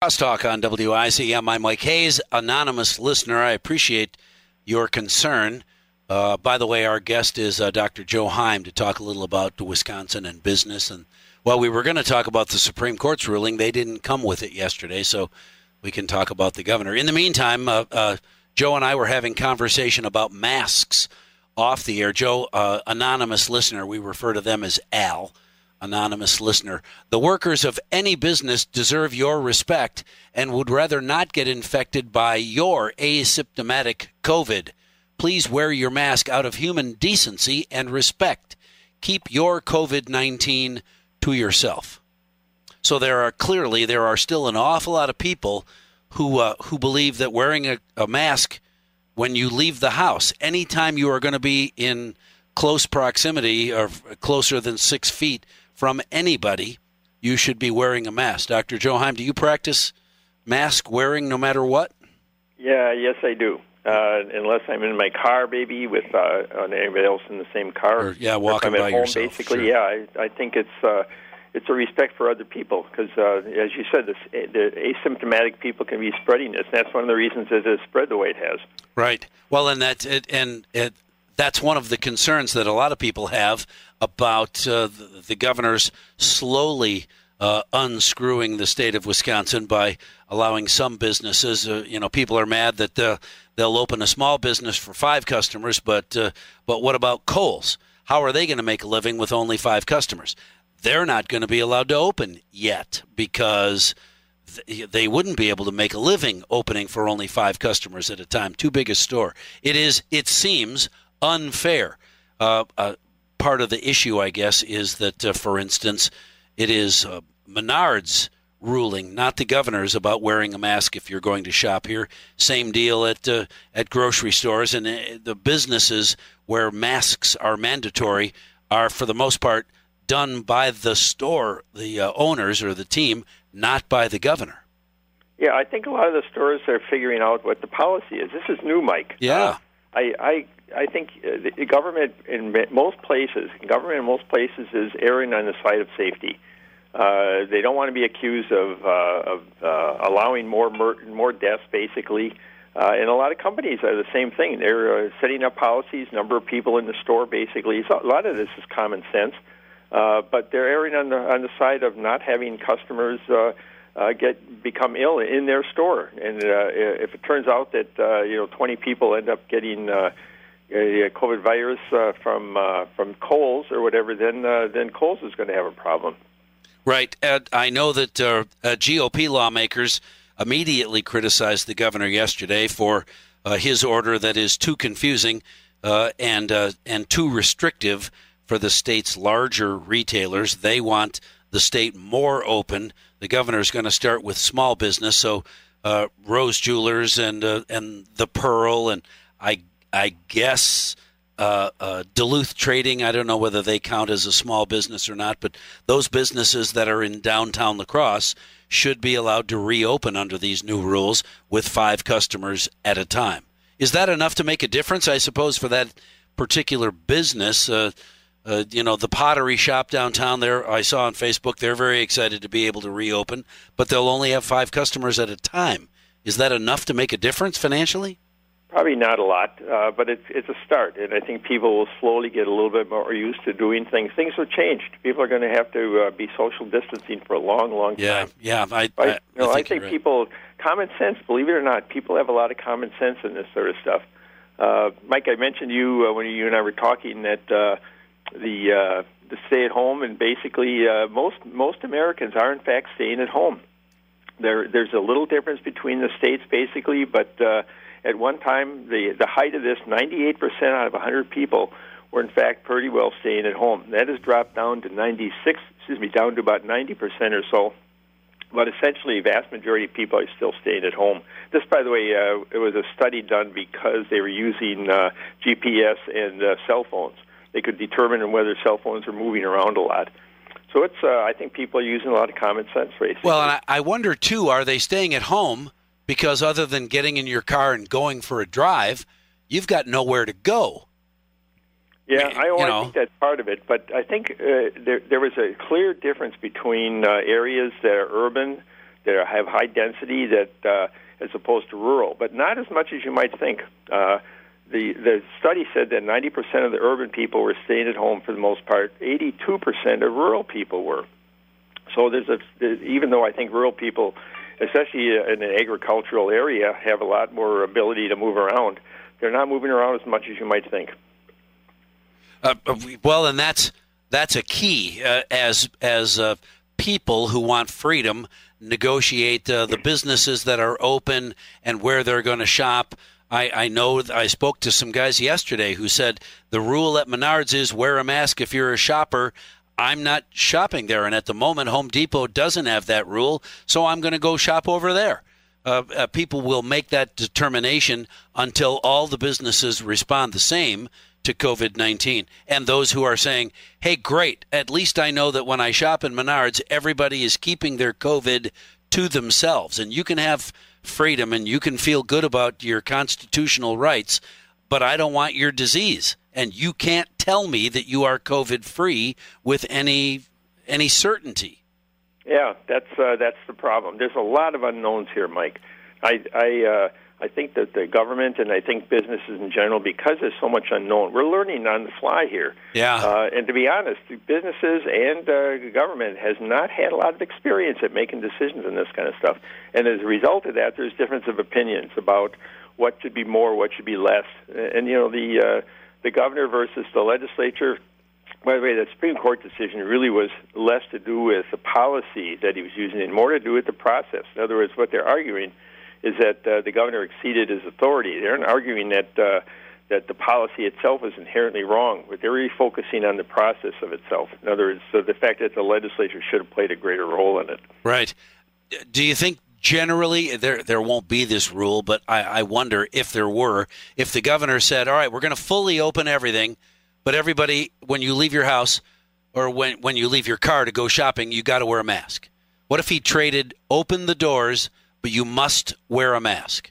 Crosstalk on WIZM. I'm Mike Hayes, anonymous listener. I appreciate your concern. Uh, by the way, our guest is uh, Dr. Joe Heim to talk a little about Wisconsin and business. And while we were going to talk about the Supreme Court's ruling, they didn't come with it yesterday, so we can talk about the governor. In the meantime, uh, uh Joe and I were having conversation about masks off the air. Joe, uh, anonymous listener, we refer to them as Al anonymous listener. The workers of any business deserve your respect and would rather not get infected by your asymptomatic COVID. Please wear your mask out of human decency and respect. Keep your COVID 19 to yourself. So there are clearly there are still an awful lot of people who uh, who believe that wearing a, a mask when you leave the house, anytime you are going to be in close proximity or closer than six feet from anybody, you should be wearing a mask. Dr. Joe Heim, do you practice mask wearing no matter what? Yeah, yes, I do. Uh, unless I'm in my car, maybe with uh, anybody else in the same car. Or, yeah, walking by home, yourself. Basically, sure. yeah, I, I think it's uh, it's a respect for other people because, uh, as you said, this, the asymptomatic people can be spreading this. And that's one of the reasons it has spread the way it has. Right. Well, and that it, and it, that's one of the concerns that a lot of people have about uh, the, governor's slowly uh, unscrewing the state of Wisconsin by allowing some businesses. Uh, you know, people are mad that uh, they'll open a small business for five customers, but uh, but what about Kohl's? How are they going to make a living with only five customers? They're not going to be allowed to open yet because they wouldn't be able to make a living opening for only five customers at a time. Too big a store. It is. It seems unfair. Uh, uh, part of the issue, I guess, is that, uh, for instance, it is uh, Menard's ruling, not the governor's, about wearing a mask if you're going to shop here. Same deal at uh, at grocery stores and uh, the businesses where masks are mandatory are, for the most part, done by the store, the owners or the team, not by the governor. Yeah, I think a lot of the stores are figuring out what the policy is. This is new, Mike. Yeah. I, I I think uh, the government in most places, government in most places is erring on the side of safety. Uh, they don't want to be accused of, uh, of uh, allowing more mur- more deaths, basically. Uh, and a lot of companies are the same thing. They're uh, setting up policies, number of people in the store, basically. So a lot of this is common sense, uh, but they're erring on the on the side of not having customers. Uh, uh, get become ill in their store. And uh, if it turns out that uh, you know 20 people end up getting uh, a COVID virus uh, from uh, from Kohl's or whatever, then uh, then Kohl's is going to have a problem. Right. Ed, I know that uh, uh, GOP lawmakers immediately criticized the governor yesterday for uh, his order that is too confusing and and too restrictive for the state's larger retailers. They want the state more open. The governor is going to start with small business, so Rose Jewelers and and the Pearl, and I I guess uh, uh, Duluth Trading. I don't know whether they count as a small business or not, but those businesses that are in downtown La Crosse should be allowed to reopen under these new rules with five customers at a time. Is that enough to make a difference? I suppose for that particular business. Uh, uh, you know, the pottery shop downtown there, I saw on Facebook, they're very excited to be able to reopen, but they'll only have five customers at a time. Is that enough to make a difference financially? Probably not a lot, uh, but it's it's a start, and I think people will slowly get a little bit more used to doing things. Things have changed. People are going to have to uh, be social distancing for a long, long yeah, time. Yeah, I, I, I, you know, I think, think right. people common sense. Believe it or not, people have a lot of common sense in this sort of stuff. Uh, Mike, I mentioned you uh, when you and I were talking that uh, the uh, the stay at home, and basically uh, most most Americans are in fact staying at home. There, there's a little difference between the states, basically, but uh, at one time, the, the height of this, 98% out of 100 people were in fact pretty well staying at home. That has dropped down to 96, excuse me, down to about 90% or so. But essentially, vast majority of people are still staying at home. This, by the way, uh, it was a study done because they were using uh, GPS and uh, cell phones. They could determine whether cell phones are moving around a lot. So it's, uh, I think people are using a lot of common sense, basically. Well, and I, I wonder too, are they staying at home because other than getting in your car and going for a drive, you've got nowhere to go. Yeah, I, you know. think that's part of it, but I think uh, there there was a clear difference between uh, areas that are urban that have high density that uh, as opposed to rural, but not as much as you might think. Uh, the the study said that 90% of the urban people were staying at home for the most part. 82% of rural people were. So there's a even though I think rural people, especially in an agricultural area, have a lot more ability to move around. They're not moving around as much as you might think. Uh, well, and that's that's a key uh, as as uh, people who want freedom negotiate uh, the businesses that are open and where they're going to shop. I, I know I spoke to some guys yesterday who said the rule at Menards is wear a mask if you're a shopper. I'm not shopping there, and at the moment, Home Depot doesn't have that rule, so I'm going to go shop over there. Uh, uh, people will make that determination until all the businesses respond the same to COVID 19. And those who are saying, hey, great, at least I know that when I shop in Menards, everybody is keeping their COVID to themselves. And you can have freedom and you can feel good about your constitutional rights, but I don't want your disease. And you can't tell me that you are COVID free with any any certainty. Yeah, that's uh, that's the problem. There's a lot of unknowns here, Mike. I I uh, I think that the government and I think businesses in general, because there's so much unknown, we're learning on the fly here. Yeah. Uh, and to be honest, businesses and uh, government has not had a lot of experience at making decisions on this kind of stuff. And as a result of that, there's difference of opinions about what should be more, what should be less. And you know, the uh, the governor versus the legislature. By the way, the Supreme Court decision really was less to do with the policy that he was using and more to do with the process. In other words, what they're arguing is that uh, the governor exceeded his authority. They're not arguing that uh, that the policy itself is inherently wrong, but they're really focusing on the process of itself. In other words, so the fact that the legislature should have played a greater role in it. Right. Do you think generally there there won't be this rule, but I, I wonder if there were, if the governor said, "All right, we're going to fully open everything, but everybody, when you leave your house or when when you leave your car to go shopping, you got to wear a mask." What if he traded open the doors? but you must wear a mask.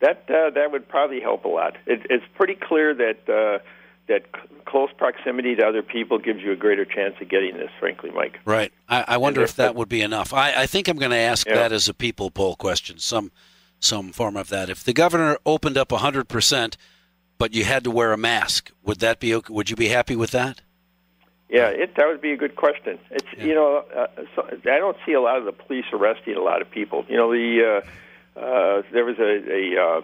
That uh, that would probably help a lot. It, it's pretty clear that uh, that c- close proximity to other people gives you a greater chance of getting this. Frankly, Mike. Right. I, I wonder if that would be enough. I, I think I'm going to ask yeah. that as a people poll question, some some form of that. If the governor opened up 100 percent, but you had to wear a mask, would that be? Okay? Would you be happy with that? Yeah, it, that would be a good question. It's yeah. you know, uh, so I don't see a lot of the police arresting a lot of people. You know, the uh, uh, there was a a, uh,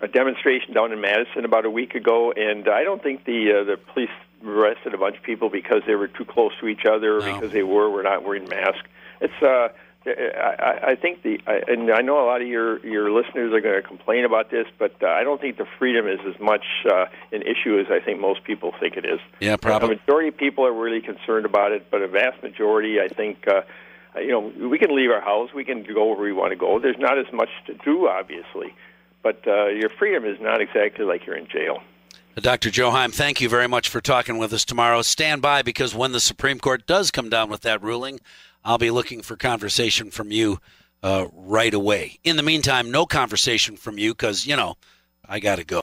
a demonstration down in Madison about a week ago, and I don't think the uh, the police arrested a bunch of people because they were too close to each other, or no. because they were were not wearing masks. It's uh, I, I think the I, and I know a lot of your your listeners are going to complain about this, but uh, I don't think the freedom is as much uh, an issue as I think most people think it is. Yeah, probably. A majority of people are really concerned about it, but a vast majority, I think, uh, you know, we can leave our house, we can go where we want to go. There's not as much to do, obviously, but uh, your freedom is not exactly like you're in jail. Dr. Joe Heim, thank you very much for talking with us tomorrow. Stand by because when the Supreme Court does come down with that ruling, I'll be looking for conversation from you uh, right away. In the meantime, no conversation from you because, you know, I got to go.